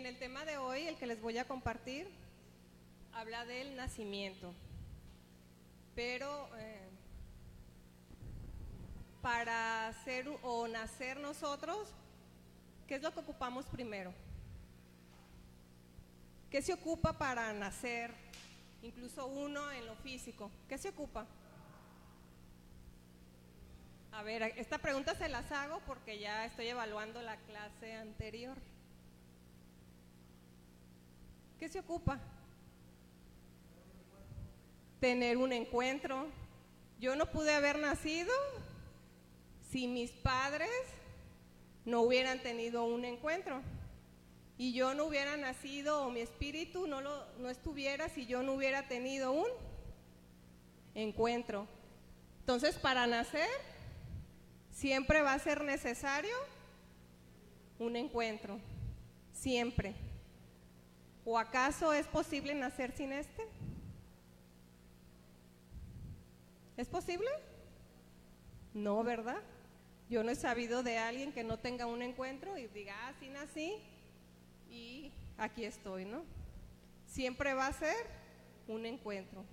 Bien, el tema de hoy, el que les voy a compartir, habla del nacimiento. Pero eh, para ser o nacer nosotros, ¿qué es lo que ocupamos primero? ¿Qué se ocupa para nacer? Incluso uno en lo físico. ¿Qué se ocupa? A ver, esta pregunta se las hago porque ya estoy evaluando la clase anterior. ¿Qué se ocupa? Tener un encuentro. Yo no pude haber nacido si mis padres no hubieran tenido un encuentro. Y yo no hubiera nacido o mi espíritu no, lo, no estuviera si yo no hubiera tenido un encuentro. Entonces, para nacer, siempre va a ser necesario un encuentro. Siempre. ¿O acaso es posible nacer sin este? ¿Es posible? No, ¿verdad? Yo no he sabido de alguien que no tenga un encuentro y diga, ah, sí nací y aquí estoy, ¿no? Siempre va a ser un encuentro.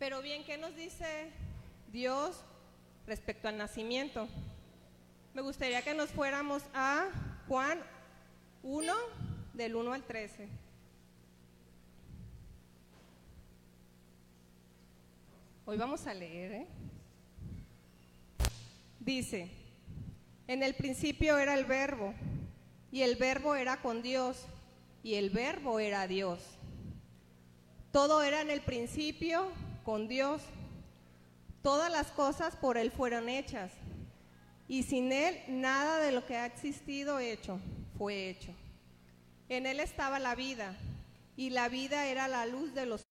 Pero bien, ¿qué nos dice Dios respecto al nacimiento? Me gustaría que nos fuéramos a Juan 1, del 1 al 13. Hoy vamos a leer, ¿eh? Dice, en el principio era el verbo, y el verbo era con Dios, y el verbo era Dios. Todo era en el principio con Dios. Todas las cosas por Él fueron hechas, y sin Él nada de lo que ha existido hecho fue hecho. En él estaba la vida, y la vida era la luz de los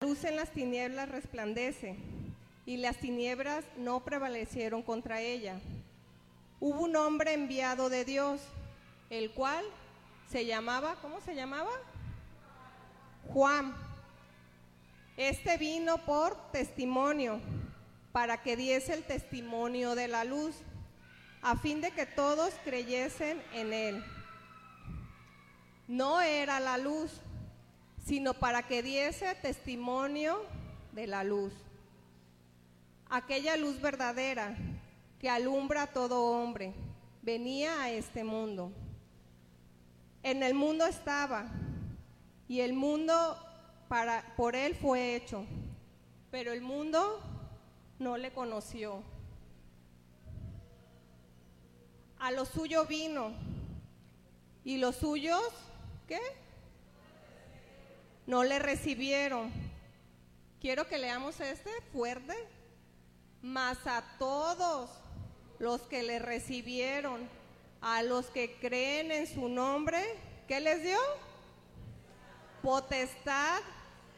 La luz en las tinieblas resplandece, y las tinieblas no prevalecieron contra ella. Hubo un hombre enviado de Dios, el cual se llamaba, ¿cómo se llamaba? Juan. Este vino por testimonio, para que diese el testimonio de la luz a fin de que todos creyesen en él. No era la luz, sino para que diese testimonio de la luz. Aquella luz verdadera que alumbra a todo hombre venía a este mundo. En el mundo estaba y el mundo para, por él fue hecho, pero el mundo no le conoció. A lo suyo vino. ¿Y los suyos qué? No le recibieron. Quiero que leamos este fuerte. Mas a todos los que le recibieron, a los que creen en su nombre, ¿qué les dio? Potestad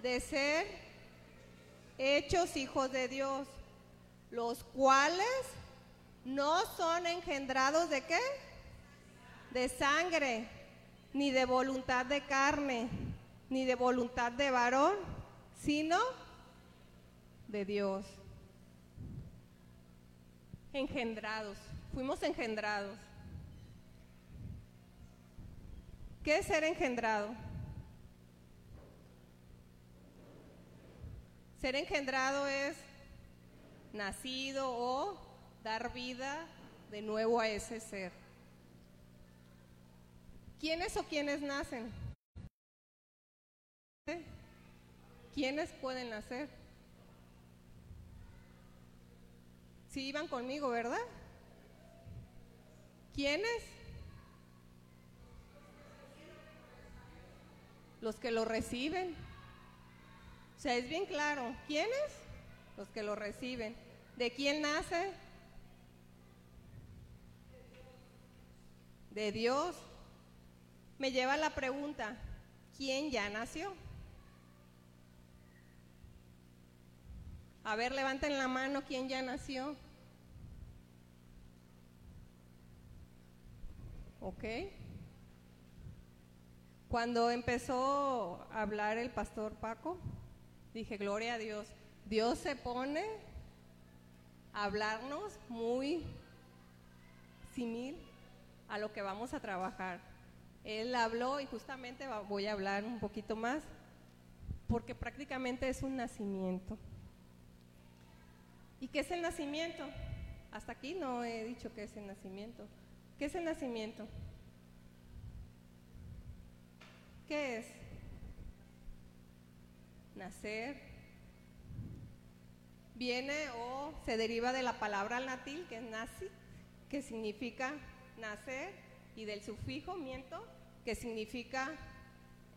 de ser hechos hijos de Dios, los cuales no son engendrados de qué? De sangre, ni de voluntad de carne, ni de voluntad de varón, sino de Dios. Engendrados, fuimos engendrados. ¿Qué es ser engendrado? Ser engendrado es nacido o dar vida de nuevo a ese ser. ¿Quiénes o quiénes nacen? ¿Quiénes pueden nacer? Si iban conmigo, ¿verdad? ¿Quiénes? Los que lo reciben. O sea, es bien claro. ¿Quiénes? Los que lo reciben. ¿De quién nace? De Dios, me lleva la pregunta, ¿quién ya nació? A ver, levanten la mano, ¿quién ya nació? ¿Ok? Cuando empezó a hablar el pastor Paco, dije, gloria a Dios, Dios se pone a hablarnos muy simil a lo que vamos a trabajar. Él habló y justamente voy a hablar un poquito más porque prácticamente es un nacimiento. ¿Y qué es el nacimiento? Hasta aquí no he dicho qué es el nacimiento. ¿Qué es el nacimiento? ¿Qué es? Nacer. Viene o se deriva de la palabra natil, que es nazi, que significa nacer, y del sufijo miento, que significa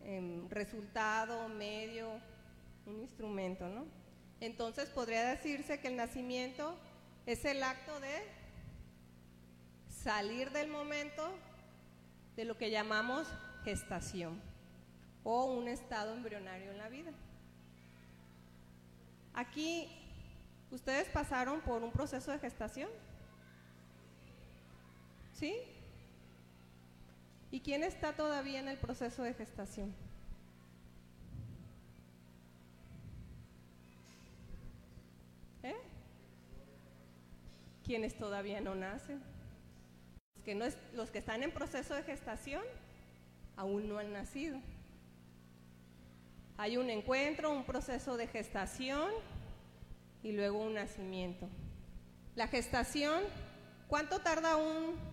em, resultado, medio, un instrumento, ¿no? Entonces podría decirse que el nacimiento es el acto de salir del momento de lo que llamamos gestación o un estado embrionario en la vida. Aquí, ¿ustedes pasaron por un proceso de gestación? ¿Sí? ¿Y quién está todavía en el proceso de gestación? ¿Eh? ¿Quiénes todavía no nacen? Los que, no es, los que están en proceso de gestación aún no han nacido. Hay un encuentro, un proceso de gestación y luego un nacimiento. La gestación, ¿cuánto tarda un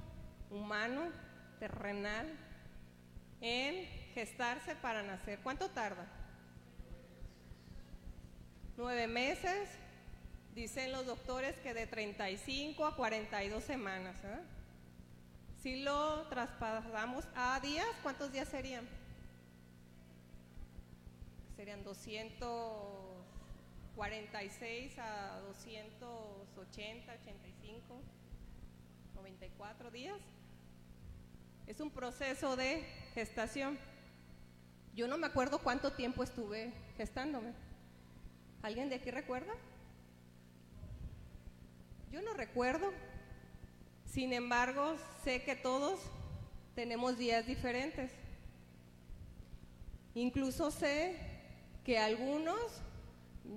humano terrenal en gestarse para nacer? ¿Cuánto tarda? Nueve meses, dicen los doctores que de 35 a 42 semanas. ¿eh? Si lo traspasamos a días, ¿cuántos días serían? Serían 246 a 280, 85, 94 días. Es un proceso de gestación. Yo no me acuerdo cuánto tiempo estuve gestándome. ¿Alguien de aquí recuerda? Yo no recuerdo. Sin embargo, sé que todos tenemos días diferentes. Incluso sé que algunos,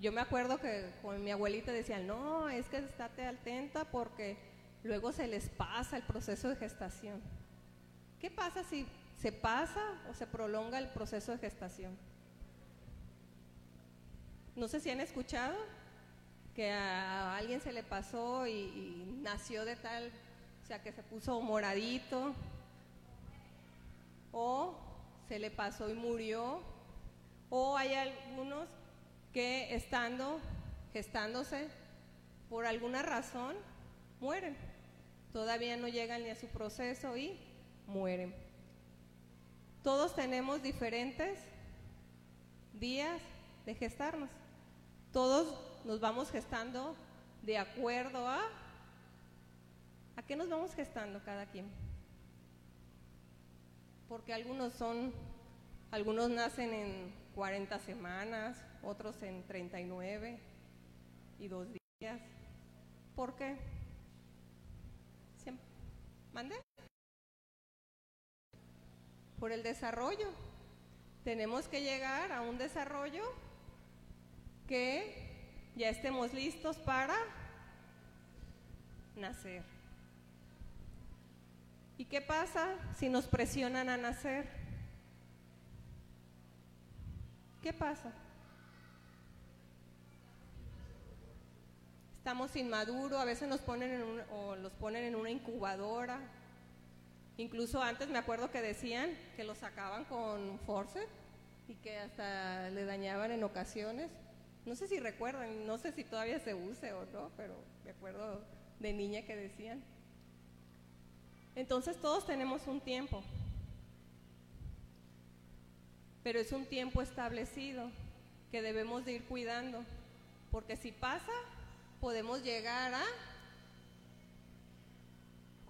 yo me acuerdo que con mi abuelita decían, no, es que estate atenta porque luego se les pasa el proceso de gestación. ¿Qué pasa si se pasa o se prolonga el proceso de gestación? No sé si han escuchado que a alguien se le pasó y, nació de tal o sea, que se puso moradito, o se le pasó y murió, o hay algunos que estando, gestándose, por alguna razón, mueren. Todavía no llegan ni a su proceso y mueren. Todos tenemos diferentes días de gestarnos. Todos nos vamos gestando de acuerdo a ¿A qué nos vamos gestando cada quien? Porque algunos son, algunos nacen en 40 semanas, otros en 39 y dos días. ¿Por qué? ¿Mande? Por el desarrollo. Tenemos que llegar a un desarrollo que ya estemos listos para nacer. ¿Y qué pasa si nos presionan a nacer? ¿Qué pasa? Estamos inmaduros, a veces nos ponen en o los ponen en una incubadora. Incluso antes me acuerdo que decían que los sacaban con force y que hasta le dañaban en ocasiones. No sé si recuerdan, no sé si todavía se use o no, pero me acuerdo de niña que decían. Entonces todos tenemos un tiempo, pero es un tiempo establecido que debemos de ir cuidando, porque si pasa, podemos llegar a,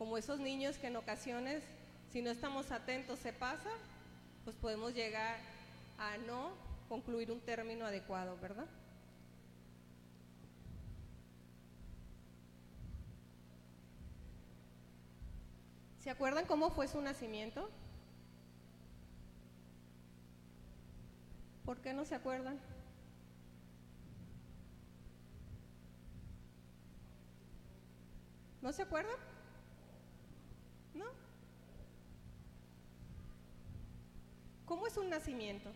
como esos niños que en ocasiones, si no estamos atentos, se pasa, pues podemos llegar a no concluir un término adecuado, ¿verdad? ¿Se acuerdan cómo fue su nacimiento? ¿Por qué no se acuerdan? ¿No se acuerdan? ¿No? ¿Cómo es un nacimiento?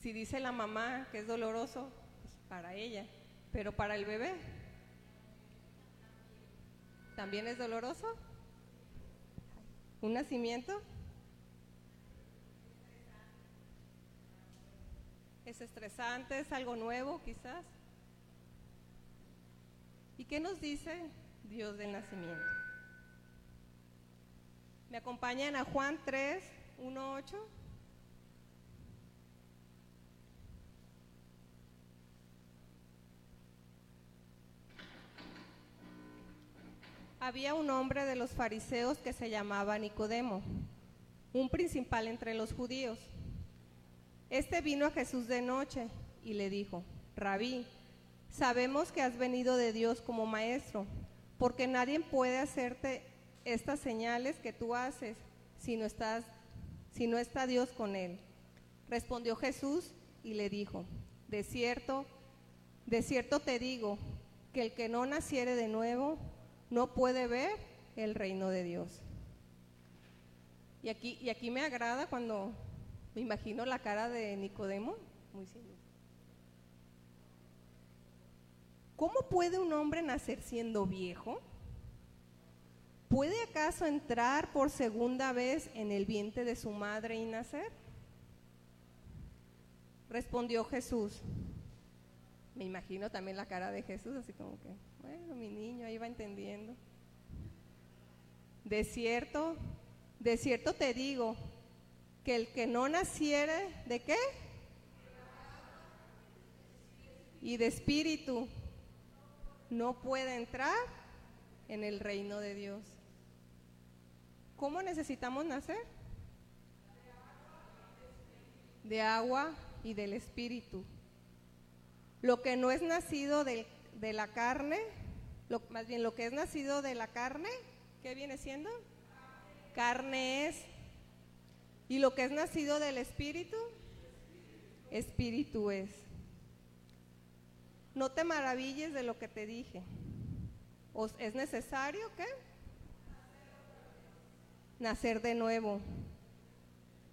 Si dice la mamá que es doloroso, pues, para ella, pero para el bebé, ¿también es doloroso? ¿Un nacimiento? Es estresante, es algo nuevo quizás. ¿Y qué nos dice Dios del nacimiento? ¿Me acompañan a Juan 3, 1, 8? Había un hombre de los fariseos que se llamaba Nicodemo, un principal entre los judíos. Este vino a Jesús de noche y le dijo, Rabí, sabemos que has venido de Dios como maestro, porque nadie puede hacerte estas señales que tú haces si no, estás, si no está Dios con él. Respondió Jesús y le dijo, de cierto, de cierto te digo, que el que no naciere de nuevo no puede ver el reino de Dios. Y aquí, y aquí me agrada cuando me imagino la cara de Nicodemo, muy ¿Cómo puede un hombre nacer siendo viejo? ¿Puede acaso entrar por segunda vez en el vientre de su madre y nacer? Respondió Jesús. Me imagino también la cara de Jesús, así como que, bueno, mi niño ahí va entendiendo. De cierto, de cierto te digo, que el que no naciere, ¿de qué? Y de espíritu, no puede entrar en el reino de Dios. ¿Cómo necesitamos nacer? De agua y del espíritu. Lo que no es nacido de, la carne, lo, más bien lo que es nacido de la carne, ¿qué viene siendo? Carne es. Y lo que es nacido del espíritu, espíritu es. No te maravilles de lo que te dije. ¿Es necesario qué? Nacer de nuevo.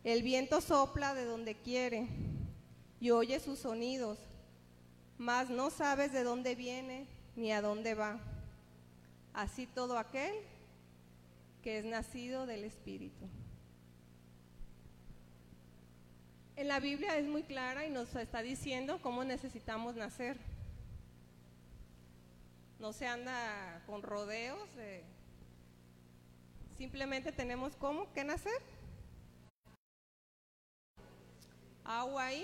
El viento sopla de donde quiere y oye sus sonidos, mas no sabes de dónde viene ni a dónde va. Así todo aquel que es nacido del Espíritu. En la Biblia es muy clara y nos está diciendo cómo necesitamos nacer. No se anda con rodeos. simplemente tenemos cómo que nacer. Agua y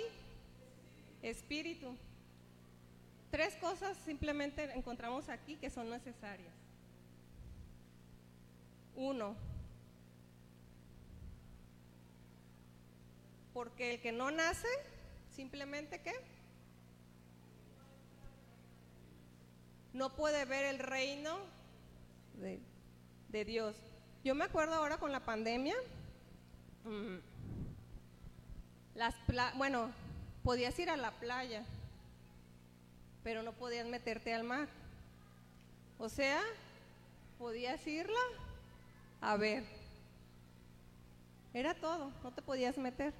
espíritu. Tres cosas simplemente encontramos aquí que son necesarias. Uno, porque el que no nace, simplemente qué? No puede ver el reino de, Dios. Yo me acuerdo ahora con la pandemia, mm, las bueno, podías ir a la playa, pero no podías meterte al mar. O sea, podías irla a ver. Era todo, no te podías meter.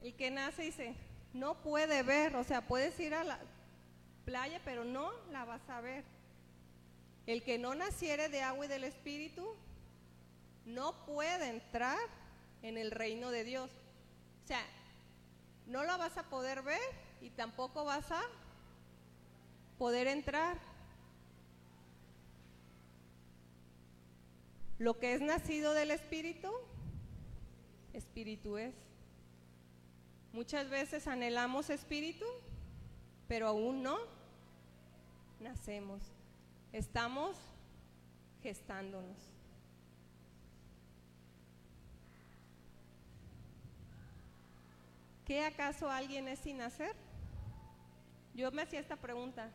El que nace dice, no puede ver, o sea, puedes ir a la playa, pero no la vas a ver. El que no naciere de agua y del Espíritu no puede entrar en el reino de Dios. O sea, no lo vas a poder ver y tampoco vas a poder entrar. Lo que es nacido del Espíritu, Espíritu es. Muchas veces anhelamos Espíritu, pero aún no nacemos. Estamos gestándonos. ¿Qué acaso alguien es sin hacer? Yo me hacía esta pregunta.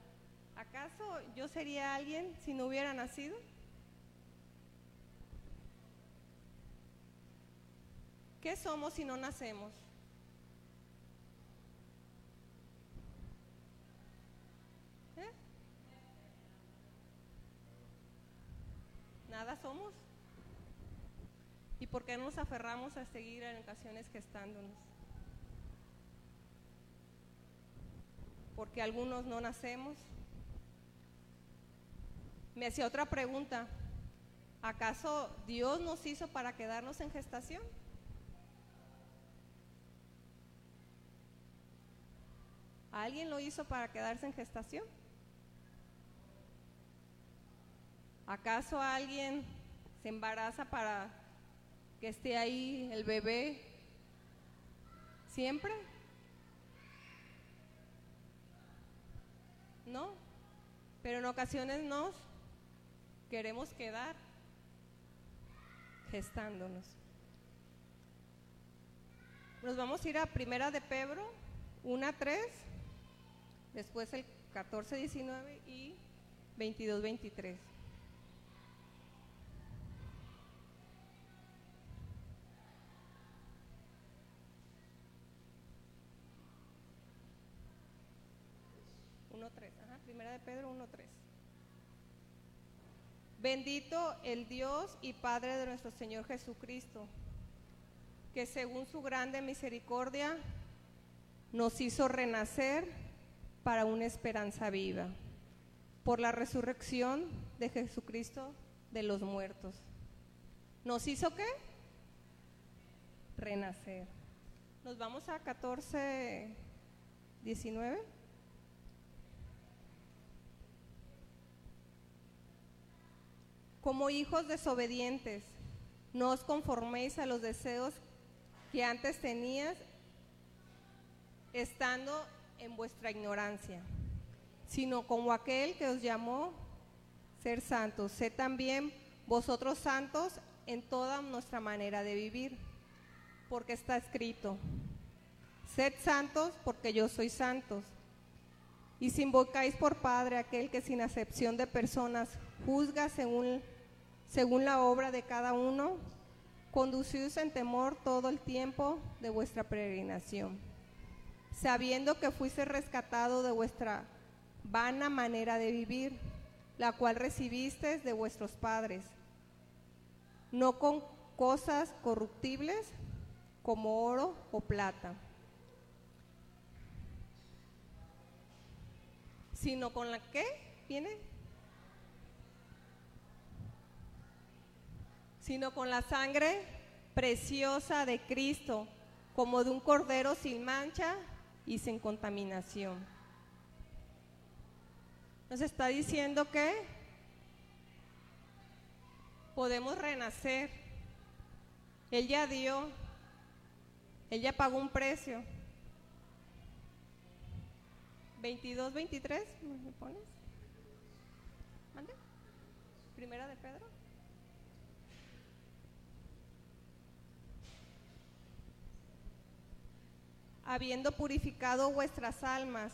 ¿Acaso yo sería alguien si no hubiera nacido? ¿Qué somos si no nacemos? ¿Eh? Por qué nos aferramos a seguir en ocasiones gestándonos? Porque algunos no nacemos. Me hacía otra pregunta. ¿Acaso Dios nos hizo para quedarnos en gestación? ¿Alguien lo hizo para quedarse en gestación? ¿Acaso alguien se embaraza para que esté ahí el bebé siempre? No, pero en ocasiones nos queremos quedar gestándonos. Nos vamos a ir a Primera de Pedro, 1 a 3, después el 14, 19 y 22, 23. primera Pedro 1.3. Bendito el Dios y Padre de nuestro Señor Jesucristo, que según su grande misericordia nos hizo renacer para una esperanza viva, por la resurrección de Jesucristo de los muertos. ¿Nos hizo qué? Renacer. Nos vamos a 14, 19. Como hijos desobedientes, no os conforméis a los deseos que antes tenías estando en vuestra ignorancia, sino como aquel que os llamó ser santos. Sé también vosotros santos en toda nuestra manera de vivir, porque está escrito, sed santos porque yo soy santos. Y si invocáis por Padre aquel que sin acepción de personas juzga según según la obra de cada uno, conducíos en temor todo el tiempo de vuestra peregrinación, sabiendo que fuiste rescatado de vuestra vana manera de vivir, la cual recibisteis de vuestros padres, no con cosas corruptibles como oro o plata, sino con la que viene sino con la sangre preciosa de Cristo, como de un cordero sin mancha y sin contaminación. Nos está diciendo que podemos renacer. Él ya dio, Él ya pagó un precio. 22, 23, ¿me pones? ¿Mande? Primera de Pedro. Habiendo purificado vuestras almas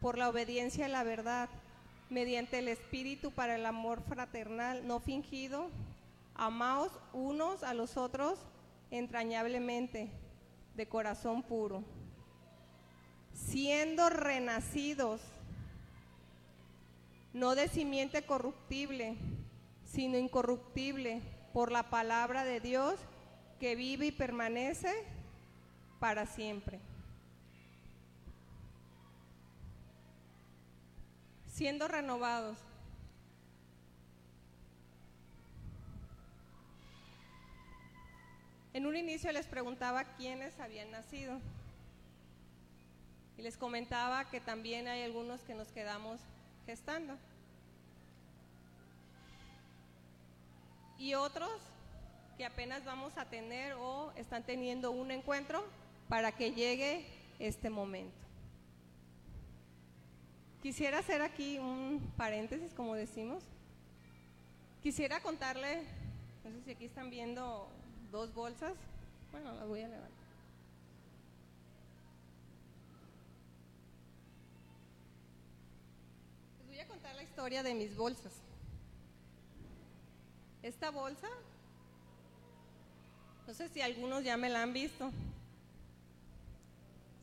por la obediencia a la verdad, mediante el Espíritu para el amor fraternal no fingido, amaos unos a los otros entrañablemente, de corazón puro, siendo renacidos, no de simiente corruptible, sino incorruptible, por la palabra de Dios que vive y permanece para siempre. Siendo renovados. En un inicio les preguntaba quiénes habían nacido y les comentaba que también hay algunos que nos quedamos gestando y otros que apenas vamos a tener o están teniendo un encuentro para que llegue este momento. Quisiera hacer aquí un paréntesis, como decimos. Quisiera contarle, no sé si aquí están viendo dos bolsas. Bueno, las voy a levantar. Les voy a contar la historia de mis bolsas. Esta bolsa, no sé si algunos ya me la han visto.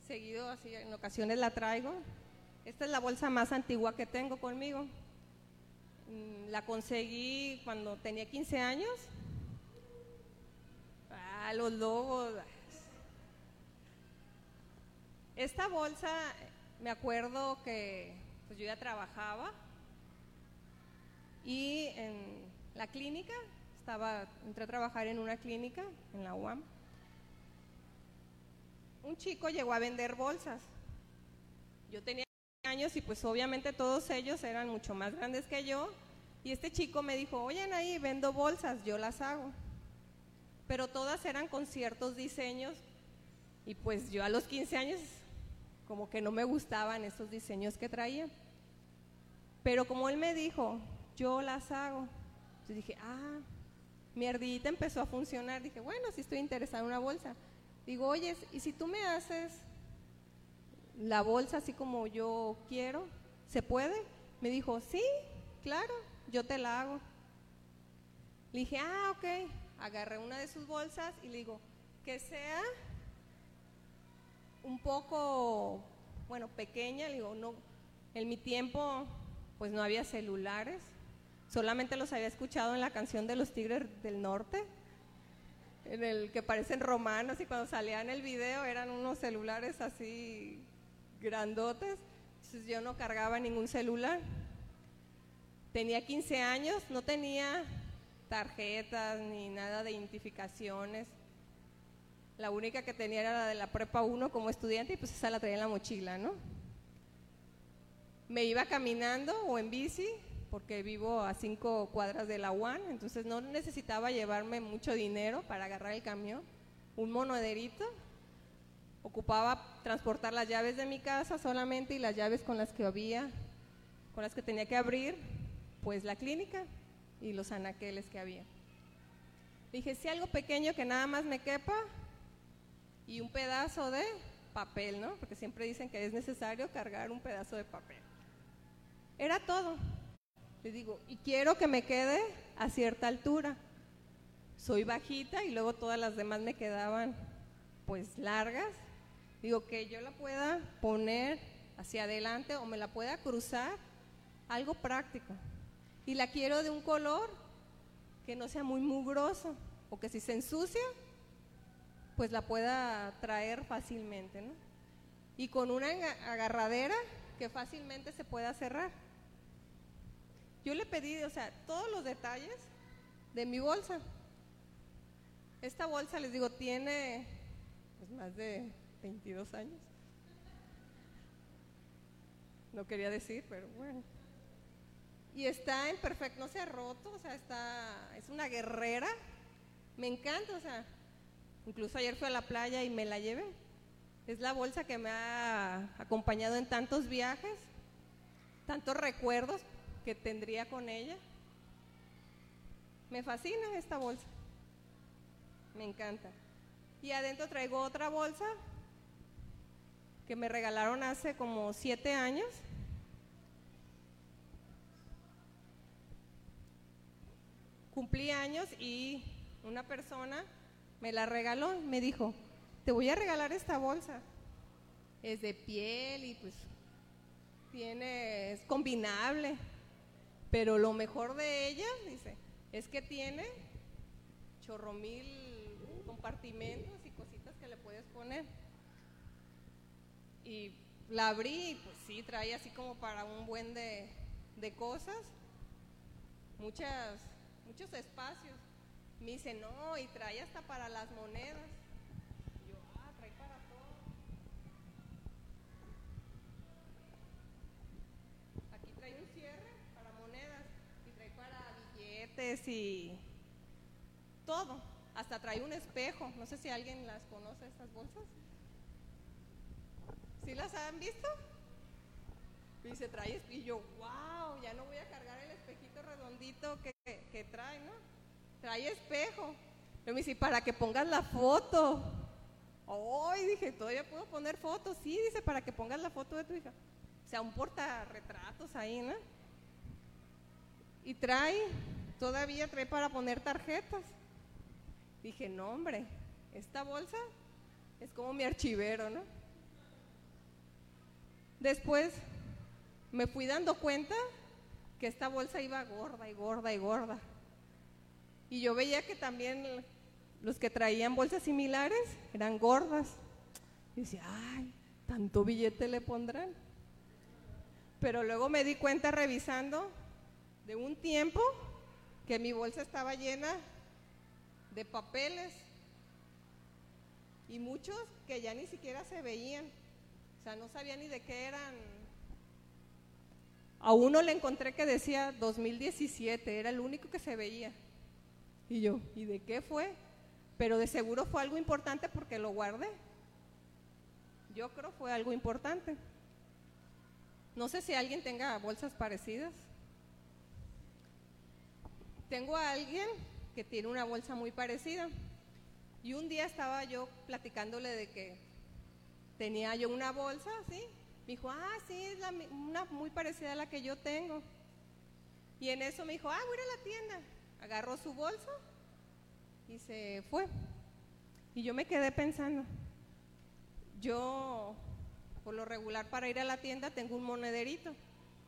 Seguido, así en ocasiones la traigo. Esta es la bolsa más antigua que tengo conmigo. Mm, la conseguí cuando tenía 15 años. Ah, los logos. Esta bolsa, me acuerdo que pues yo ya trabajaba y en la clínica, estaba, entré a trabajar en una clínica en la UAM. Un chico llegó a vender bolsas. Yo tenía años y pues obviamente todos ellos eran mucho más grandes que yo. Y este chico me dijo, oye ahí, vendo bolsas, yo las hago. Pero todas eran con ciertos diseños y pues yo a los 15 años como que no me gustaban esos diseños que traía. Pero como él me dijo, yo las hago, yo dije, ah, mi ardillita empezó a funcionar. Dije, bueno, si estoy interesada en una bolsa. Digo, oye, ¿y si tú me haces la bolsa así como yo quiero? ¿Se puede? Me dijo, sí, claro, yo te la hago. Le dije, ah, ok. Agarré una de sus bolsas y le digo, que sea un poco, bueno, pequeña. Le digo, no, en mi tiempo pues no había celulares. Solamente los había escuchado en la canción de los Tigres del Norte en el que parecen romanos y cuando salía en el video eran unos celulares así grandotes, entonces yo no cargaba ningún celular. Tenía 15 años, no tenía tarjetas ni nada de identificaciones. La única que tenía era la de la prepa 1 como estudiante y pues esa la traía en la mochila, ¿no? Me iba caminando o en bici porque vivo a cinco cuadras de la UAN, entonces no necesitaba llevarme mucho dinero para agarrar el camión, un monoderito. Ocupaba transportar las llaves de mi casa solamente y las llaves con las que había, con las que tenía que abrir, pues la clínica y los anaqueles que había. Dije, si algo pequeño que nada más me quepa y un pedazo de papel, ¿no? Porque siempre dicen que es necesario cargar un pedazo de papel. Era todo. Le digo, y quiero que me quede a cierta altura. Soy bajita y luego todas las demás me quedaban pues largas. Digo, que yo la pueda poner hacia adelante o me la pueda cruzar, algo práctico. Y la quiero de un color que no sea muy mugroso o que si se ensucia, pues la pueda traer fácilmente. Y con una agarradera que fácilmente se pueda cerrar. Yo le pedí, o sea, todos los detalles de mi bolsa. Esta bolsa, les digo, tiene pues, más de 22 años. No quería decir, pero bueno. Y está en perfecto, no se ha roto, o sea, está, es una guerrera. Me encanta, o sea, incluso ayer fui a la playa y me la llevé. Es la bolsa que me ha acompañado en tantos viajes, tantos recuerdos, que tendría con ella. Me fascina esta bolsa. Me encanta. Y adentro traigo otra bolsa que me regalaron hace como siete años. Cumplí años y una persona me la regaló. Me dijo, te voy a regalar esta bolsa. Es de piel y pues tiene, es combinable. Pero lo mejor de ella, dice, es que tiene chorro mil compartimentos y cositas que le puedes poner. Y la abrí y pues sí, trae así como para un buen de, de cosas, muchas, muchos espacios. Me dice, no, y trae hasta para las monedas. y todo. Hasta trae un espejo. No sé si alguien las conoce, estas bolsas. ¿Sí las han visto? Y se trae, y yo, wow, ya no voy a cargar el espejito redondito que, que, trae, ¿no? Trae espejo. Yo me dice, para que pongas la foto. Hoy dije, todavía puedo poner fotos. Sí, dice, para que pongas la foto de tu hija. O sea, un porta retratos ahí, ¿no? Y trae todavía trae para poner tarjetas. Dije, no hombre, esta bolsa es como mi archivero, ¿no? Después me fui dando cuenta que esta bolsa iba gorda y gorda y gorda. Y yo veía que también los que traían bolsas similares eran gordas. Y decía, ay, tanto billete le pondrán. Pero luego me di cuenta revisando de un tiempo que mi bolsa estaba llena de papeles y muchos que ya ni siquiera se veían. Sea, no sabía ni de qué eran. A uno le encontré que decía 2017, era el único que se veía. Y yo, ¿y de qué fue? Pero de seguro fue algo importante porque lo guardé. Yo creo fue algo importante. No sé si alguien tenga bolsas parecidas. Tengo a alguien que tiene una bolsa muy parecida. Y un día estaba yo platicándole de que tenía yo una bolsa, ¿sí? Me dijo, ah, sí, es una muy parecida a la que yo tengo. Y en eso me dijo, ah, voy a ir a la tienda. Agarró su bolsa y se fue. Y yo me quedé pensando, yo por lo regular para ir a la tienda tengo un monederito,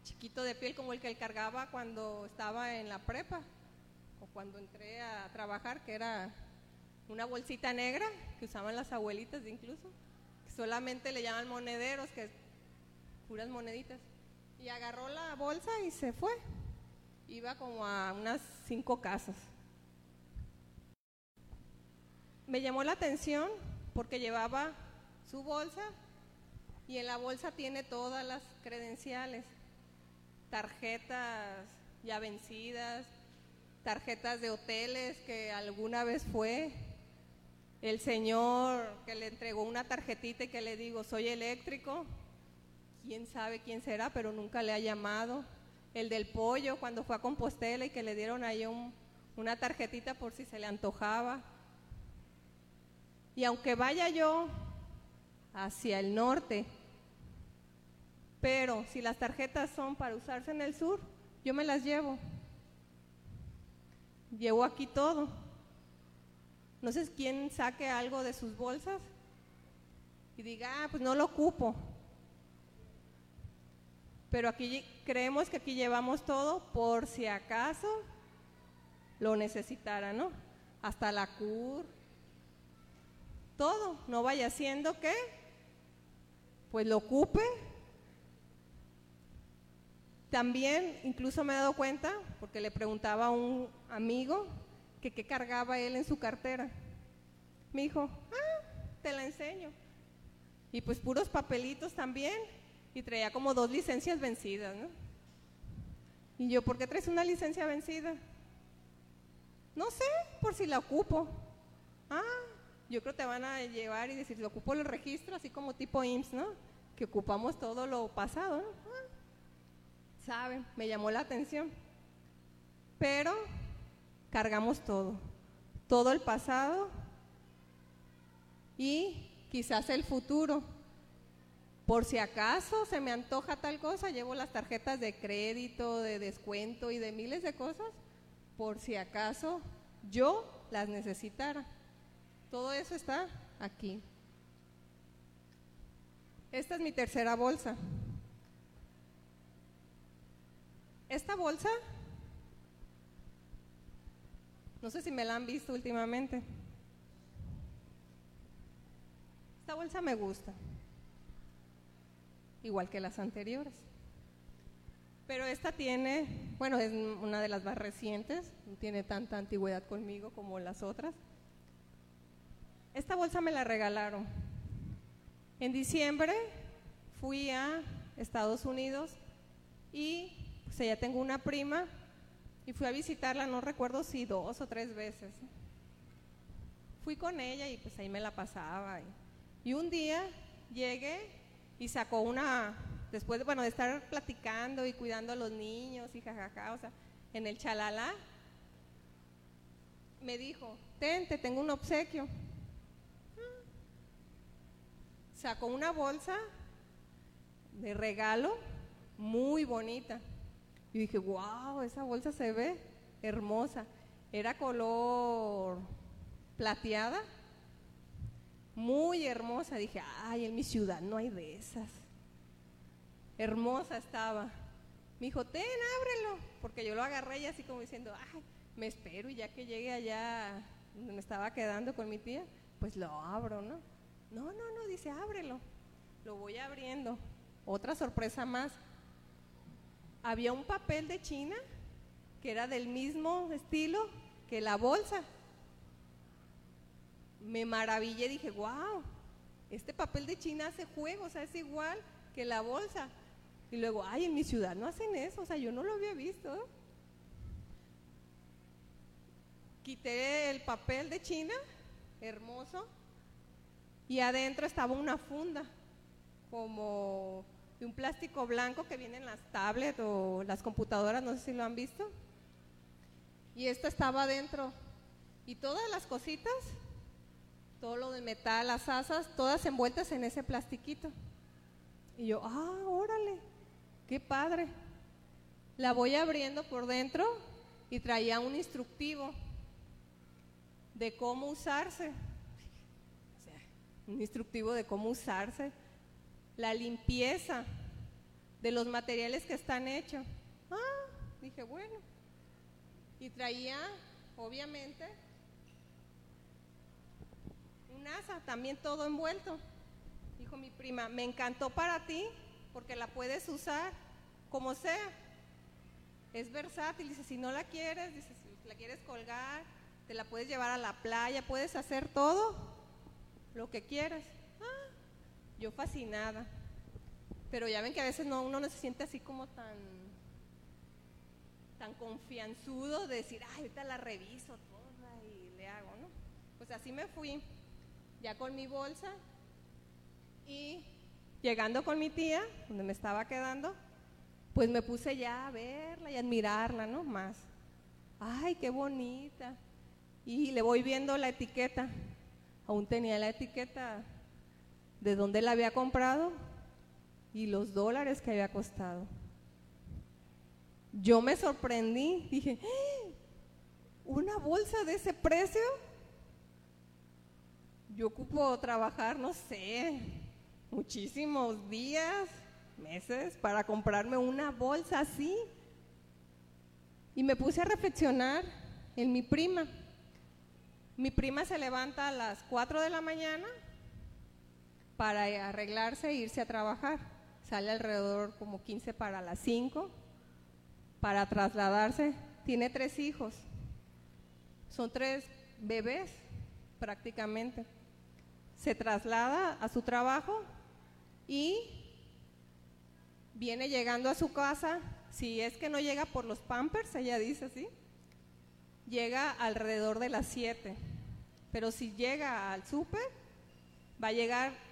chiquito de piel como el que él cargaba cuando estaba en la prepa o cuando entré a trabajar, que era una bolsita negra que usaban las abuelitas incluso, solamente le llaman monederos, que es puras moneditas. Y agarró la bolsa y se fue. Iba como a unas cinco casas. Me llamó la atención porque llevaba su bolsa y en la bolsa tiene todas las credenciales, tarjetas ya vencidas, tarjetas de hoteles que alguna vez fue, el señor que le entregó una tarjetita y que le digo, soy eléctrico, quién sabe quién será, pero nunca le ha llamado, el del pollo cuando fue a Compostela y que le dieron ahí una tarjetita por si se le antojaba. Y aunque vaya yo hacia el norte, pero si las tarjetas son para usarse en el sur, yo me las llevo. Llevo aquí todo. No sé quién saque algo de sus bolsas y diga, ah, pues no lo ocupo. Pero aquí creemos que aquí llevamos todo por si acaso lo necesitara, ¿no? Hasta la cur, todo, no vaya siendo que pues lo ocupe. También incluso me he dado cuenta, porque le preguntaba a un amigo que qué cargaba él en su cartera. Me dijo, ah, te la enseño. Y pues puros papelitos también, y traía como dos licencias vencidas, ¿no? Y yo, ¿por qué traes una licencia vencida? No sé, por si la ocupo. Ah, yo creo que te van a llevar y decir, lo ocupo el registro, así como tipo IMSS, ¿no? Que ocupamos todo lo pasado, ¿no? Ah, Saben, me llamó la atención. Pero cargamos todo, todo el pasado y quizás el futuro. Por si acaso se me antoja tal cosa, llevo las tarjetas de crédito, de descuento y de miles de cosas, por si acaso yo las necesitara. Todo eso está aquí. Esta es mi tercera bolsa. Esta bolsa, no sé si me la han visto últimamente. Esta bolsa me gusta, igual que las anteriores. Pero esta tiene, bueno, es una de las más recientes, no tiene tanta antigüedad conmigo como las otras. Esta bolsa me la regalaron. En diciembre fui a Estados Unidos y pues ya tengo una prima y fui a visitarla, no recuerdo si dos o tres veces. Fui con ella y pues ahí me la pasaba. Y, un día llegué y sacó una, después de, bueno, de estar platicando y cuidando a los niños y jajaja, o sea, en el chalala, me dijo, ten, te tengo un obsequio sacó una bolsa de regalo muy bonita. Y dije, wow, esa bolsa se ve hermosa. Era color plateada, muy hermosa. Dije, ay, en mi ciudad no hay de esas. Hermosa estaba. Me dijo, ten, ábrelo. Porque yo lo agarré y así como diciendo, ay, me espero y ya que llegue allá donde me estaba quedando con mi tía, pues lo abro, ¿no? No, no, no, dice, ábrelo. Lo voy abriendo. Otra sorpresa más. Había un papel de China que era del mismo estilo que la bolsa. Me maravillé, dije, wow, este papel de China hace juego, o sea, es igual que la bolsa. Y luego, ay, en mi ciudad no hacen eso, o sea, yo no lo había visto. Quité el papel de China, hermoso, y adentro estaba una funda, como de un plástico blanco que viene en las tablets o las computadoras, no sé si lo han visto. Y esto estaba adentro. Y todas las cositas, todo lo de metal, las asas, todas envueltas en ese plastiquito. Y yo, ah, órale, qué padre. La voy abriendo por dentro y traía un instructivo de cómo usarse. Un instructivo de cómo usarse. La limpieza de los materiales que están hechos. Ah, dije, bueno. Y traía, obviamente, un asa, también todo envuelto. Dijo mi prima, me encantó para ti porque la puedes usar como sea. Es versátil, dice, si no la quieres, dice, si la quieres colgar, te la puedes llevar a la playa, puedes hacer todo lo que quieras. Yo fascinada. Pero ya ven que a veces no, uno no se siente así como tan, tan confianzudo de decir, ay, ahorita la reviso toda y le hago, ¿no? Pues así me fui, ya con mi bolsa y llegando con mi tía, donde me estaba quedando, pues me puse ya a verla y admirarla, ¿no? Más. Ay, qué bonita. Y le voy viendo la etiqueta. Aún tenía la etiqueta de dónde la había comprado y los dólares que había costado. Yo me sorprendí, dije, ¡Ah! ¿una bolsa de ese precio? Yo ocupo trabajar, no sé, muchísimos días, meses para comprarme una bolsa así. Y me puse a reflexionar en mi prima. Mi prima se levanta a las 4 de la mañana para arreglarse e irse a trabajar. Sale alrededor como 15 para las 5 para trasladarse. Tiene tres hijos. Son tres bebés prácticamente. Se traslada a su trabajo y viene llegando a su casa, si es que no llega por los pampers, ella dice así, llega alrededor de las 7. Pero si llega al súper, va a llegar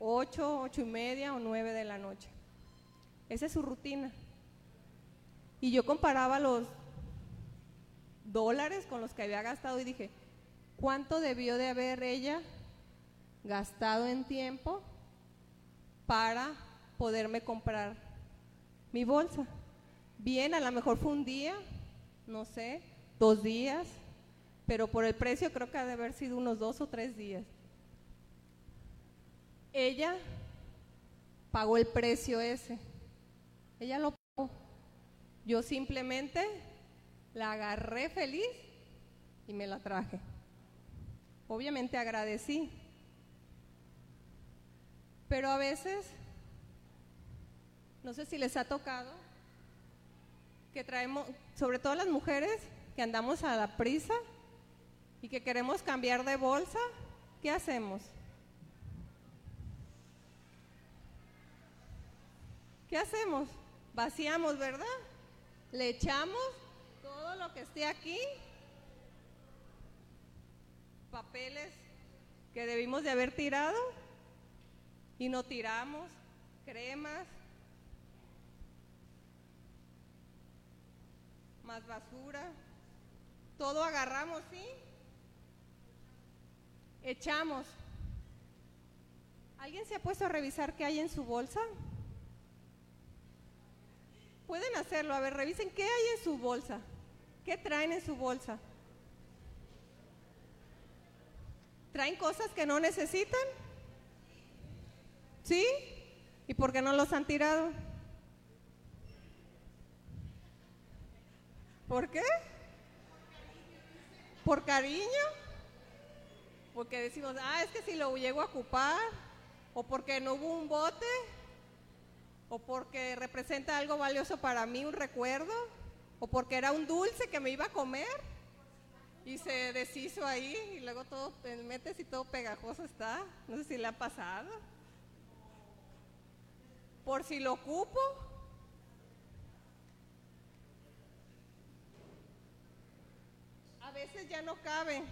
8, 8 y media o 9 de la noche. Esa es su rutina. Y yo comparaba los dólares con los que había gastado y dije, ¿cuánto debió de haber ella gastado en tiempo para poderme comprar mi bolsa. Bien, a lo mejor fue un día, no sé, dos días, pero por el precio creo que ha de haber sido unos dos o tres días. Ella pagó el precio ese. Ella lo pagó. Yo simplemente la agarré feliz y me la traje. Obviamente agradecí. Pero a veces, no sé si les ha tocado, que traemos, sobre todo las mujeres, que andamos a la prisa y que queremos cambiar de bolsa, ¿qué hacemos? ¿Qué hacemos? Vaciamos, ¿verdad? Le echamos todo lo que esté aquí, papeles que debimos de haber tirado y no tiramos cremas, más basura, todo agarramos, ¿sí? Echamos. ¿Alguien se ha puesto a revisar qué hay en su bolsa? Pueden hacerlo, a ver, revisen qué hay en su bolsa, qué traen en su bolsa. ¿Traen cosas que no necesitan? ¿Sí? ¿Y por qué no los han tirado? ¿Por qué? ¿Por cariño? Porque decimos, ah, es que si lo llego a ocupar, o porque no hubo un bote, o porque representa algo valioso para mí, un recuerdo, o porque era un dulce que me iba a comer y se deshizo ahí y luego todo metes y todo pegajoso está. No sé si le ha pasado. Por si lo ocupo. A veces ya no cabe.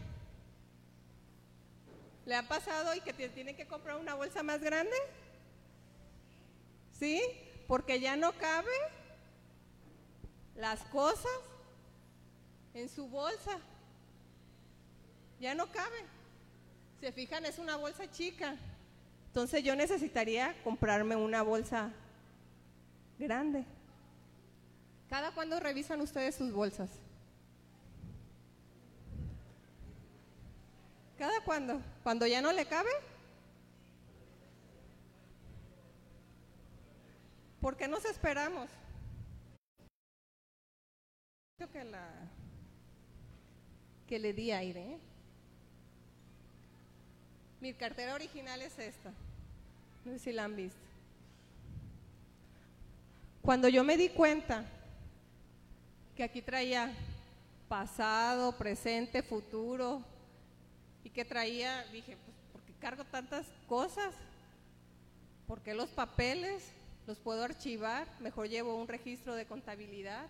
¿Le ha pasado y que tiene que comprar una bolsa más grande? ¿Sí? Porque ya no cabe las cosas en su bolsa. Ya no cabe. Se fijan, es una bolsa chica. Entonces yo necesitaría comprarme una bolsa grande. ¿Cada cuándo revisan ustedes sus bolsas? ¿Cada cuándo? ¿Cuando ya no le cabe? ¿Por qué nos esperamos? Que, la, que le di aire. ¿eh? Mi cartera original es esta. No sé si la han visto. Cuando yo me di cuenta que aquí traía pasado, presente, futuro, y que traía, dije, pues, ¿por qué cargo tantas cosas? ¿Por qué los papeles los puedo archivar? Mejor llevo un registro de contabilidad.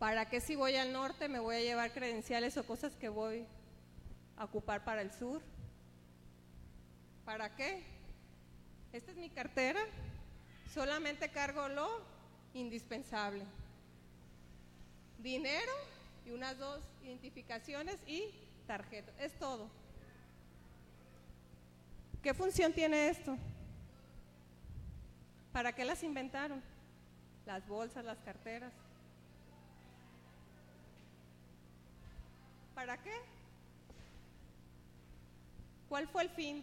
¿Para qué si voy al norte me voy a llevar credenciales o cosas que voy a ocupar para el sur. ¿Para qué? Esta es mi cartera. Solamente cargo lo indispensable. Dinero y unas dos identificaciones y tarjeta. Es todo. ¿Qué función tiene esto? ¿Para qué las inventaron? Las bolsas, las carteras. ¿Para qué? ¿Cuál fue el fin?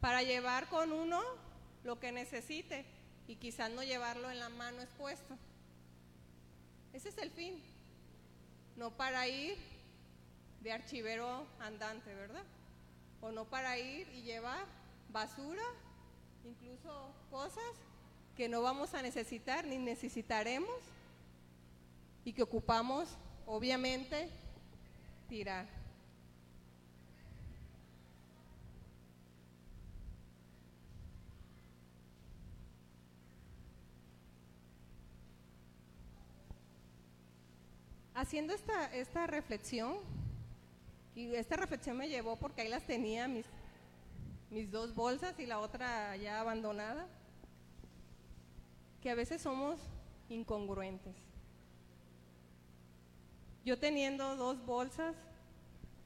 Para llevar con uno lo que necesite y quizás no llevarlo en la mano expuesto. Ese es el fin. No para ir de archivero andante, ¿verdad? O no para ir y llevar basura, incluso cosas que no vamos a necesitar ni necesitaremos y que ocupamos, obviamente, tirar. Haciendo esta, esta reflexión, y esta reflexión me llevó porque ahí las tenía mis, mis dos bolsas y la otra ya abandonada, que a veces somos incongruentes. Yo teniendo dos bolsas,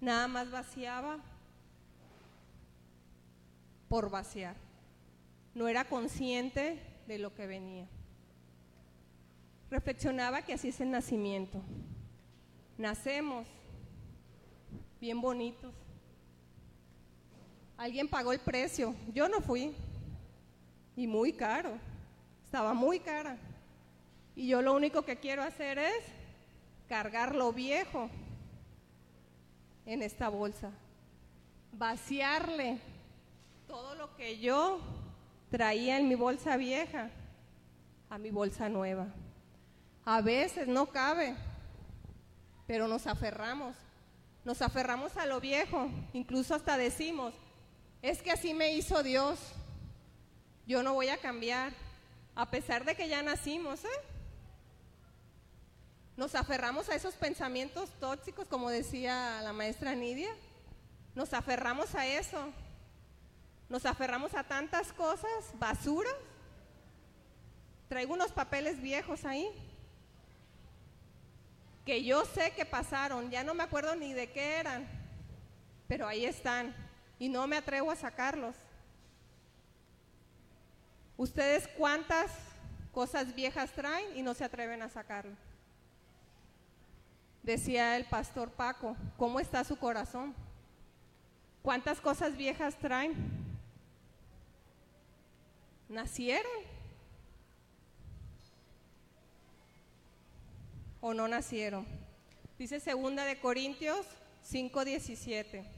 nada más vaciaba por vaciar. No era consciente de lo que venía. Reflexionaba que así es el nacimiento. Nacemos bien bonitos. Alguien pagó el precio. Yo no fui. Y muy caro. Estaba muy cara. Y yo lo único que quiero hacer es cargar lo viejo en esta bolsa, vaciarle todo lo que yo traía en mi bolsa vieja a mi bolsa nueva. A veces no cabe, pero nos aferramos, nos aferramos a lo viejo, incluso hasta decimos, es que así me hizo Dios, yo no voy a cambiar, a pesar de que ya nacimos, ¿eh? Nos aferramos a esos pensamientos tóxicos, como decía la maestra Nidia. Nos aferramos a eso. Nos aferramos a tantas cosas, basura. Traigo unos papeles viejos ahí que yo sé que pasaron, ya no me acuerdo ni de qué eran, pero ahí están y no me atrevo a sacarlos. ¿Ustedes cuántas cosas viejas traen y no se atreven a sacarlo? decía el pastor Paco, ¿cómo está su corazón? ¿Cuántas cosas viejas traen? ¿Nacieron? ¿O no nacieron? Dice segunda de Corintios 5:17.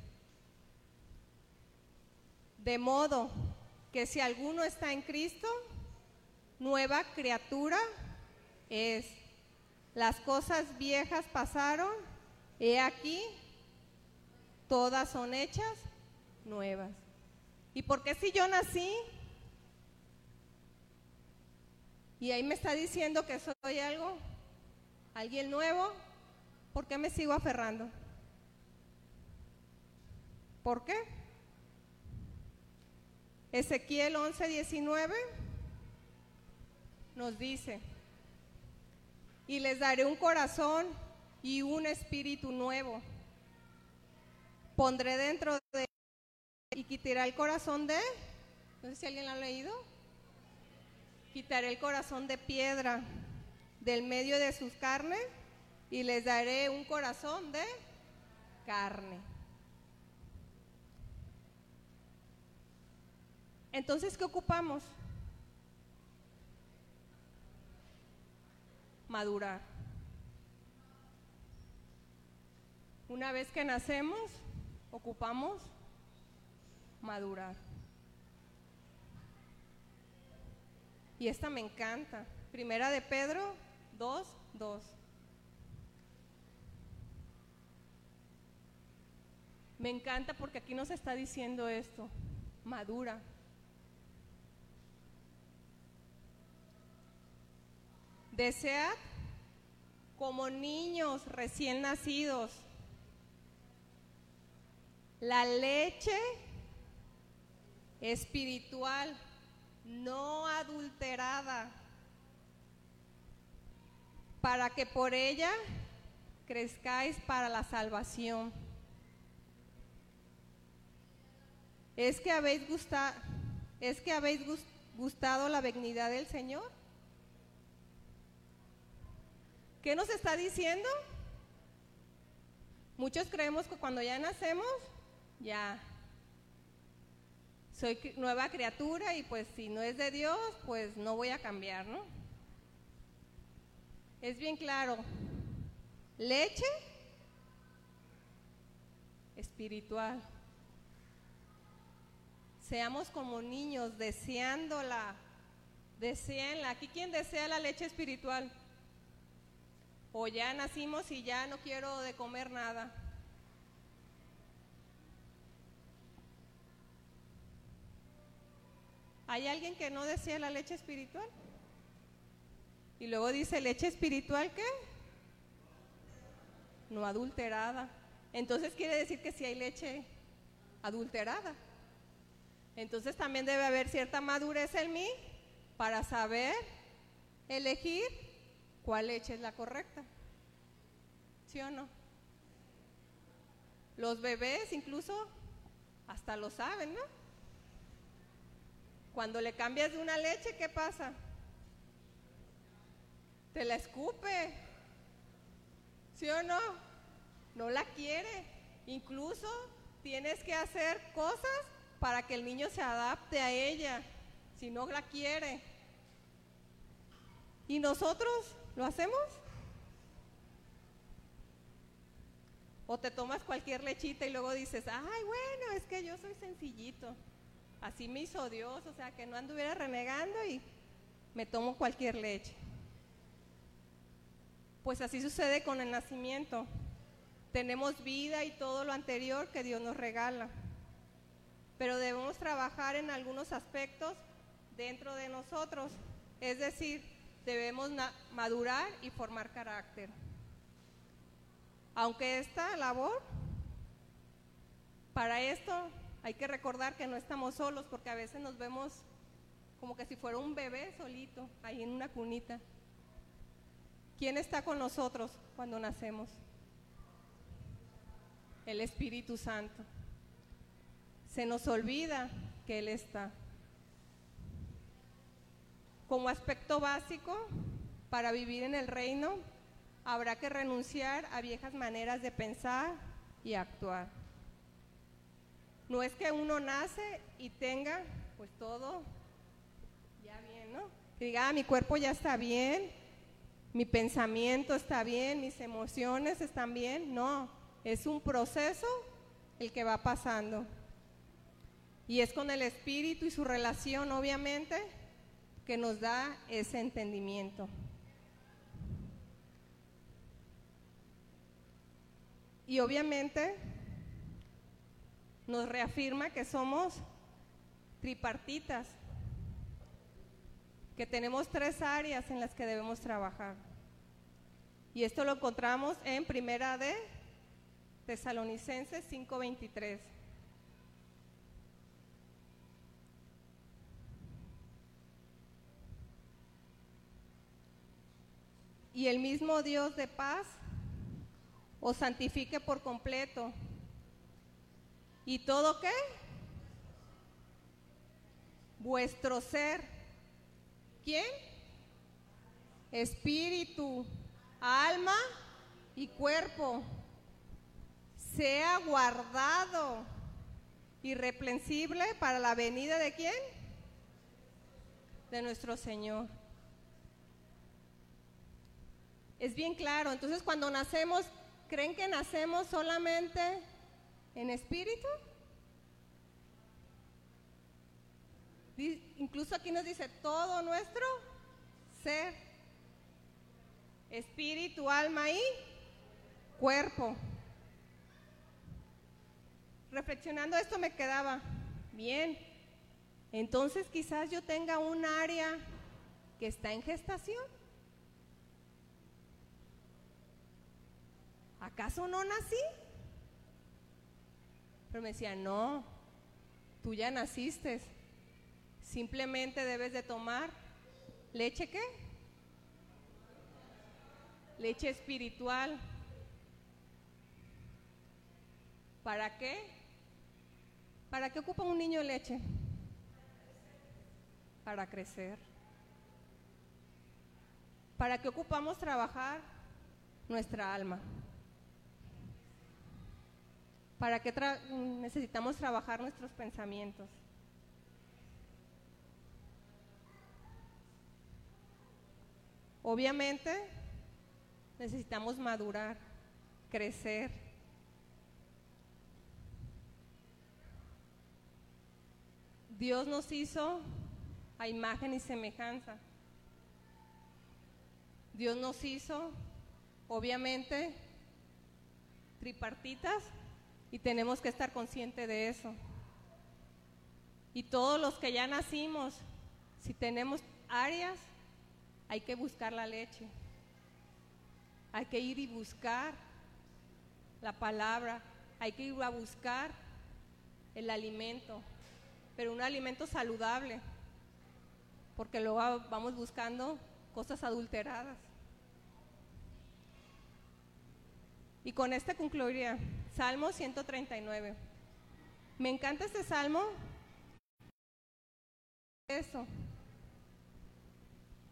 De modo que si alguno está en Cristo, nueva criatura es. Las cosas viejas pasaron, he aquí, todas son hechas nuevas. ¿Y por qué si yo nací? Y ahí me está diciendo que soy algo, alguien nuevo, ¿por qué me sigo aferrando? ¿Por qué? Ezequiel 11, 19 nos dice, y les daré un corazón y un espíritu nuevo. Pondré dentro de y quitaré el corazón de, no sé si alguien lo ha leído, quitaré el corazón de piedra del medio de sus carnes y les daré un corazón de carne. Entonces, ¿qué ocupamos? Madurar. Una vez que nacemos, ocupamos madurar. Y esta me encanta. Primera de Pedro 2, 2. Me encanta porque aquí nos está diciendo esto, madura. Desead como niños recién nacidos la leche espiritual no adulterada para que por ella crezcáis para la salvación. ¿Es que habéis gustado, es que habéis gustado la benignidad del Señor? ¿Qué nos está diciendo? Muchos creemos que cuando ya nacemos, ya soy nueva criatura y pues si no es de Dios, pues no voy a cambiar, ¿no? Es bien claro, leche espiritual. Seamos como niños deseándola, deseenla. ¿Aquí quién desea la leche espiritual? O ya nacimos y ya no quiero de comer nada. ¿Hay alguien que no desea la leche espiritual? Y luego dice, ¿leche espiritual qué? No adulterada. Entonces quiere decir que si hay leche adulterada. Entonces también debe haber cierta madurez en mí para saber elegir cuál leche es la correcta. ¿Sí o no? Los bebés incluso hasta lo saben, ¿no? Cuando le cambias de una leche, ¿qué pasa? Te la escupe. ¿Sí o no? No la quiere. Incluso tienes que hacer cosas para que el niño se adapte a ella, si no la quiere. ¿Y nosotros lo hacemos? O te tomas cualquier lechita y luego dices, ay, bueno, es que yo soy sencillito. Así me hizo Dios, o sea, que no anduviera renegando y me tomo cualquier leche. Pues así sucede con el nacimiento. Tenemos vida y todo lo anterior que Dios nos regala. Pero debemos trabajar en algunos aspectos dentro de nosotros. Es decir, debemos madurar y formar carácter. Aunque esta labor, para esto hay que recordar que no estamos solos porque a veces nos vemos como que si fuera un bebé solito, ahí en una cunita. ¿Quién está con nosotros cuando nacemos? El Espíritu Santo. Se nos olvida que Él está. Como aspecto básico, para vivir en el reino, habrá que renunciar a viejas maneras de pensar y actuar. No es que uno nace y tenga pues todo ya bien, ¿no? Que diga, ah, mi cuerpo ya está bien, mi pensamiento está bien, mis emociones están bien. No, es un proceso el que va pasando. Y es con el Espíritu y su relación, obviamente, que nos da ese entendimiento. Y obviamente nos reafirma que somos tripartitas, que tenemos tres áreas en las que debemos trabajar. Y esto lo encontramos en Primera de Tesalonicenses 5:23. Y el mismo Dios de paz os santifique por completo. ¿Y todo qué? Vuestro ser. ¿Quién? Espíritu, alma y cuerpo. Sea guardado irreprensible para la venida de quién? De nuestro Señor. Es bien claro. Entonces cuando nacemos, ¿creen que nacemos solamente en espíritu? Incluso aquí nos dice todo nuestro ser, espíritu, alma y cuerpo. Reflexionando esto me quedaba bien. Entonces quizás yo tenga un área que está en gestación. ¿Acaso no nací? Pero me decía, no, tú ya naciste, simplemente debes de tomar leche qué? Leche espiritual. ¿Para qué? ¿Para qué ocupa un niño leche? Para crecer. ¿Para qué ocupamos trabajar nuestra alma? ¿Para qué necesitamos trabajar nuestros pensamientos? Obviamente necesitamos madurar, crecer. Dios nos hizo a imagen y semejanza. Dios nos hizo, obviamente, tripartitas y tenemos que estar conscientes de eso. Y todos los que ya nacimos, si tenemos áreas, hay que buscar la leche. Hay que ir y buscar la palabra. Hay que ir a buscar el alimento, pero un alimento saludable, porque luego vamos buscando cosas adulteradas. Y con este concluiría. Salmo 139. Me encanta este salmo. Eso.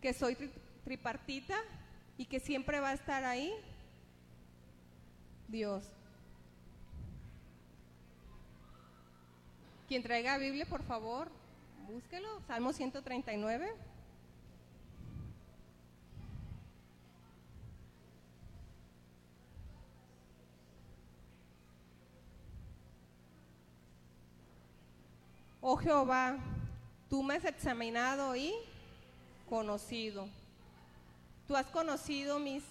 Que soy tripartita y que siempre va a estar ahí Dios. Quien traiga Biblia, por favor, búsquelo. Salmo 139. Oh Jehová, tú me has examinado y conocido. Tú has conocido mis,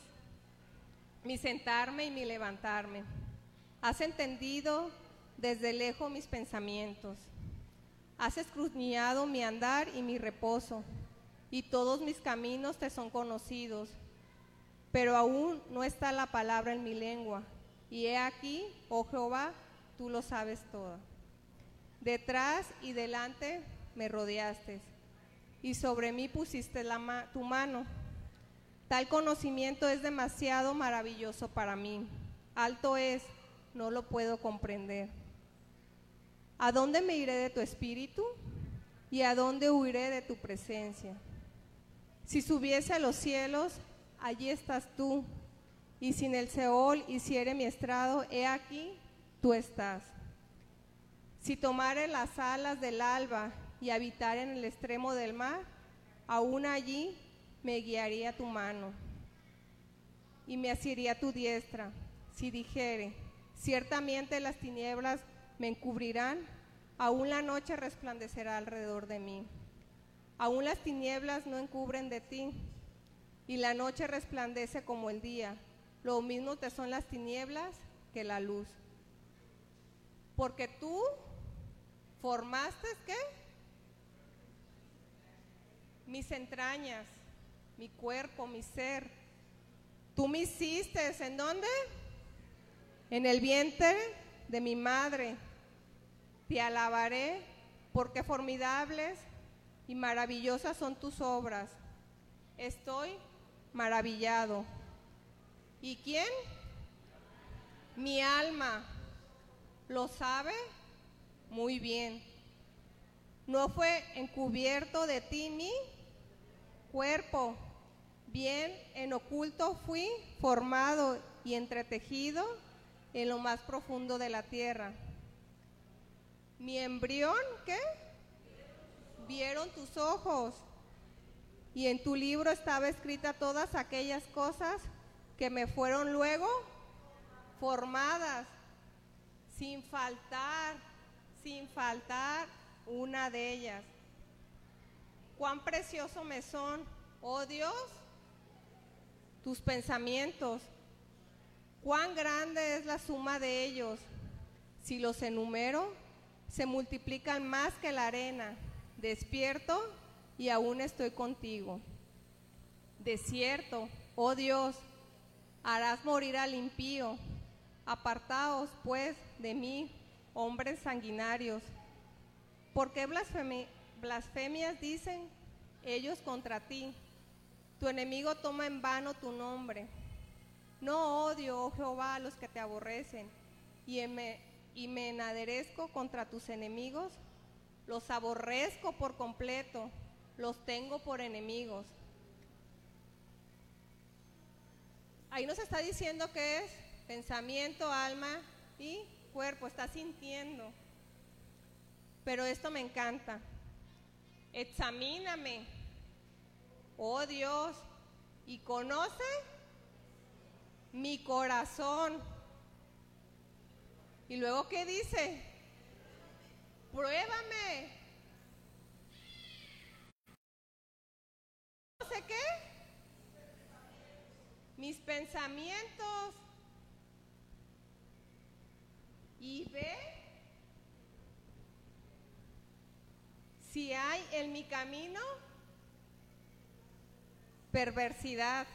mi sentarme y mi levantarme. Has entendido desde lejos mis pensamientos. Has escudriñado mi andar y mi reposo, y todos mis caminos te son conocidos. Pero aún no está la palabra en mi lengua. Y he aquí, oh Jehová, tú lo sabes todo. Detrás y delante me rodeaste y sobre mí pusiste tu mano. Tal conocimiento es demasiado maravilloso para mí. Alto es, no lo puedo comprender. ¿A dónde me iré de tu espíritu? ¿Y a dónde huiré de tu presencia? Si subiese a los cielos, allí estás tú. Y sin el Seol hiciere mi estrado, he aquí, tú estás. Si tomare las alas del alba y habitare en el extremo del mar, aún allí me guiaría tu mano y me asiría tu diestra. Si dijere, ciertamente las tinieblas me encubrirán, aún la noche resplandecerá alrededor de mí. Aún las tinieblas no encubren de ti, y la noche resplandece como el día. Lo mismo te son las tinieblas que la luz. Porque tú formaste, ¿qué? Mis entrañas, mi cuerpo, mi ser. Tú me hiciste, ¿en dónde? En el vientre de mi madre. Te alabaré porque formidables y maravillosas son tus obras. Estoy maravillado. ¿Y quién? Mi alma. ¿Lo sabe? Muy bien. No fue encubierto de ti mi cuerpo. Bien, en oculto fui formado y entretejido en lo más profundo de la tierra. Mi embrión, ¿qué? Vieron tus ojos. Y en tu libro estaba escrita todas aquellas cosas que me fueron luego formadas, sin faltar, sin faltar una de ellas. Cuán precioso me son, oh Dios, tus pensamientos. Cuán grande es la suma de ellos. Si los enumero, se multiplican más que la arena. Despierto y aún estoy contigo. Desierto, oh Dios, harás morir al impío. Apartaos, pues, de mí, hombres sanguinarios. ¿Por qué blasfemias dicen ellos contra ti? Tu enemigo toma en vano tu nombre. No odio, oh Jehová, a los que te aborrecen, y me, y me enaderezco contra tus enemigos. Los aborrezco por completo, los tengo por enemigos. Ahí nos está diciendo que es pensamiento, alma y cuerpo, está sintiendo. Pero esto me encanta. Examíname, oh Dios, y conoce mi corazón. Y luego, ¿qué dice? Pruébame. No sé qué. Mis pensamientos. Y ve si hay en mi camino perversidad.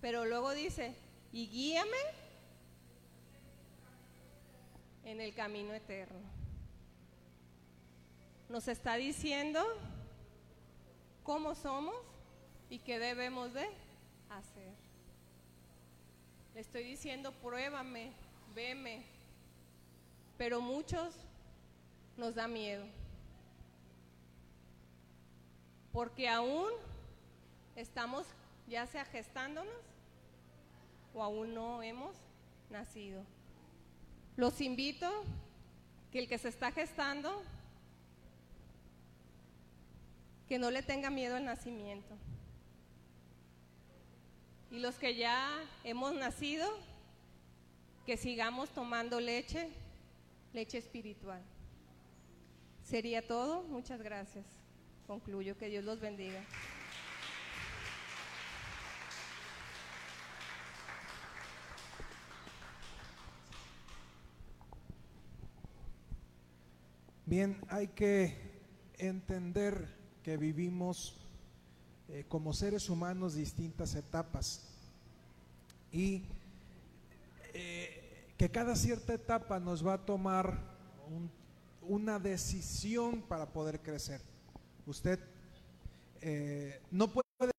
Pero luego dice, y guíame en el camino eterno. Nos está diciendo cómo somos y qué debemos de hacer. Le estoy diciendo, pruébame, veme, pero muchos nos da miedo. Porque aún estamos ya sea gestándonos o aún no hemos nacido. Los invito que el que se está gestando, que no le tenga miedo al nacimiento. Y los que ya hemos nacido, que sigamos tomando leche, leche espiritual. Sería todo. Muchas gracias. Concluyo. Que Dios los bendiga. Bien, hay que entender que vivimos eh, como seres humanos distintas etapas y que cada cierta etapa nos va a tomar una decisión para poder crecer. Usted eh, no puede,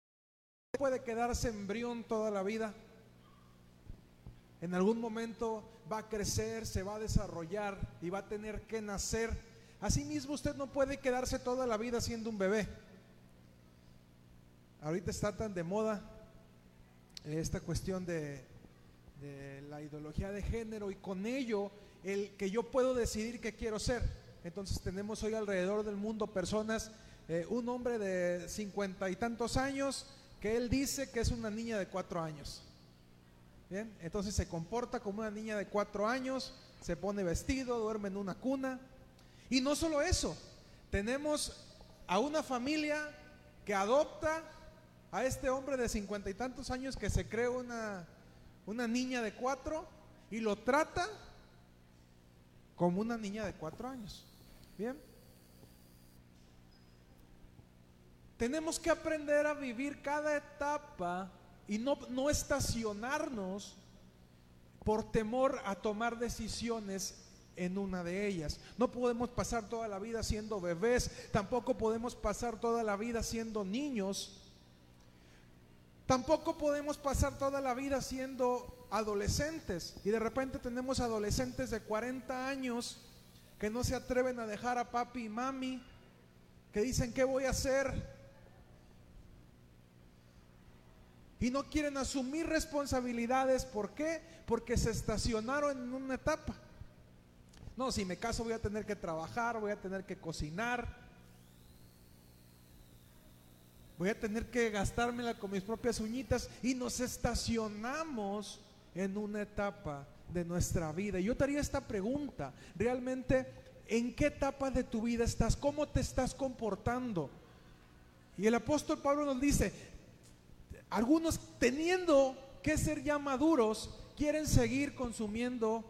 puede quedarse embrión toda la vida. En algún momento va a crecer, se va a desarrollar y va a tener que nacer Asimismo, usted no puede quedarse toda la vida siendo un bebé. Ahorita está tan de moda esta cuestión de, la ideología de género y con ello el que yo puedo decidir qué quiero ser. Entonces tenemos hoy alrededor del mundo personas, eh, un hombre de cincuenta y tantos años que él dice que es una niña de cuatro años. Bien, entonces se comporta como una niña de cuatro años, se pone vestido, duerme en una cuna. Y no solo eso, tenemos a una familia que adopta a este hombre de cincuenta y tantos años que se cree una, una niña de cuatro y lo trata como una niña de cuatro años. Bien. Tenemos que aprender a vivir cada etapa y no, no estacionarnos por temor a tomar decisiones en una de ellas. No podemos pasar toda la vida siendo bebés, tampoco podemos pasar toda la vida siendo niños, tampoco podemos pasar toda la vida siendo adolescentes. Y de repente tenemos adolescentes de 40 años que no se atreven a dejar a papi y mami, que dicen, ¿qué voy a hacer? Y no quieren asumir responsabilidades. ¿Por qué? Porque se estacionaron en una etapa. No, si me caso voy a tener que trabajar, voy a tener que cocinar, voy a tener que gastármela con mis propias uñitas y nos estacionamos en una etapa de nuestra vida. Yo te haría esta pregunta, realmente, ¿en qué etapa de tu vida estás? ¿Cómo te estás comportando? Y el apóstol Pablo nos dice, algunos teniendo que ser ya maduros, quieren seguir consumiendo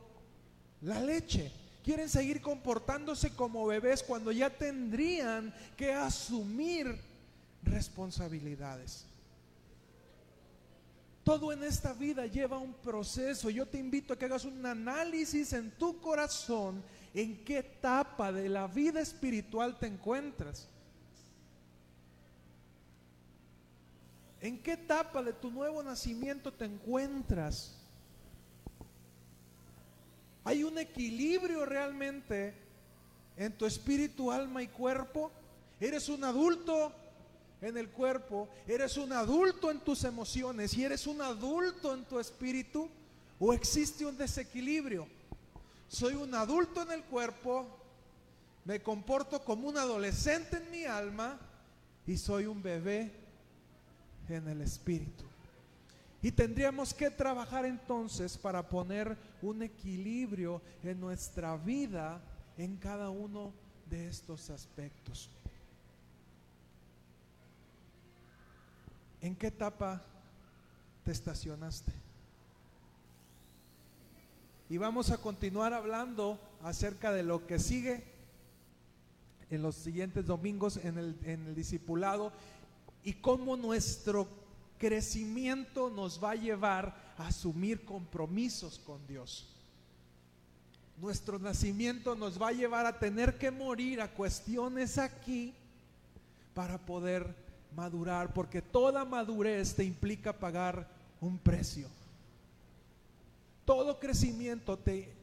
la leche. Quieren seguir comportándose como bebés cuando ya tendrían que asumir responsabilidades. Todo en esta vida lleva un proceso. Yo te invito a que hagas un análisis en tu corazón en qué etapa de la vida espiritual te encuentras. ¿En qué etapa de tu nuevo nacimiento te encuentras? ¿Hay un equilibrio realmente en tu espíritu, alma y cuerpo? ¿Eres un adulto en el cuerpo? ¿Eres un adulto en tus emociones? ¿Y eres un adulto en tu espíritu? ¿O existe un desequilibrio? Soy un adulto en el cuerpo, me comporto como un adolescente en mi alma y soy un bebé en el Espíritu. Y tendríamos que trabajar entonces para poner un equilibrio en nuestra vida en cada uno de estos aspectos. ¿En qué etapa te estacionaste? Y vamos a continuar hablando acerca de lo que sigue en los siguientes domingos en el, en el discipulado y cómo nuestro crecimiento nos va a llevar a asumir compromisos con Dios. Nuestro nacimiento nos va a llevar a tener que morir a cuestiones aquí para poder madurar, porque toda madurez te implica pagar un precio. Todo crecimiento te,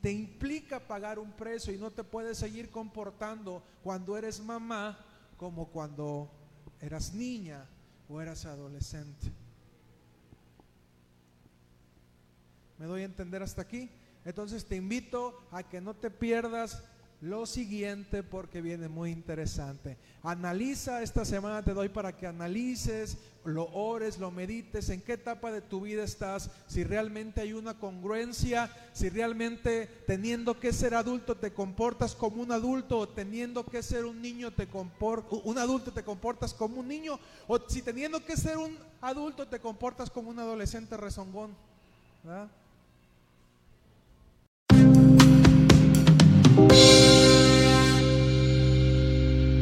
te implica pagar un precio y no te puedes seguir comportando cuando eres mamá como cuando eras niña o eras adolescente. ¿Me doy a entender hasta aquí? Entonces te invito a que no te pierdas lo siguiente porque viene muy interesante. Analiza esta semana, te doy para que analices, lo ores, lo medites, en qué etapa de tu vida estás, si realmente hay una congruencia, si realmente teniendo que ser adulto te comportas como un adulto o teniendo que ser un niño te un adulto te comportas como un niño o si teniendo que ser un adulto te comportas como un adolescente rezongón. ¿verdad?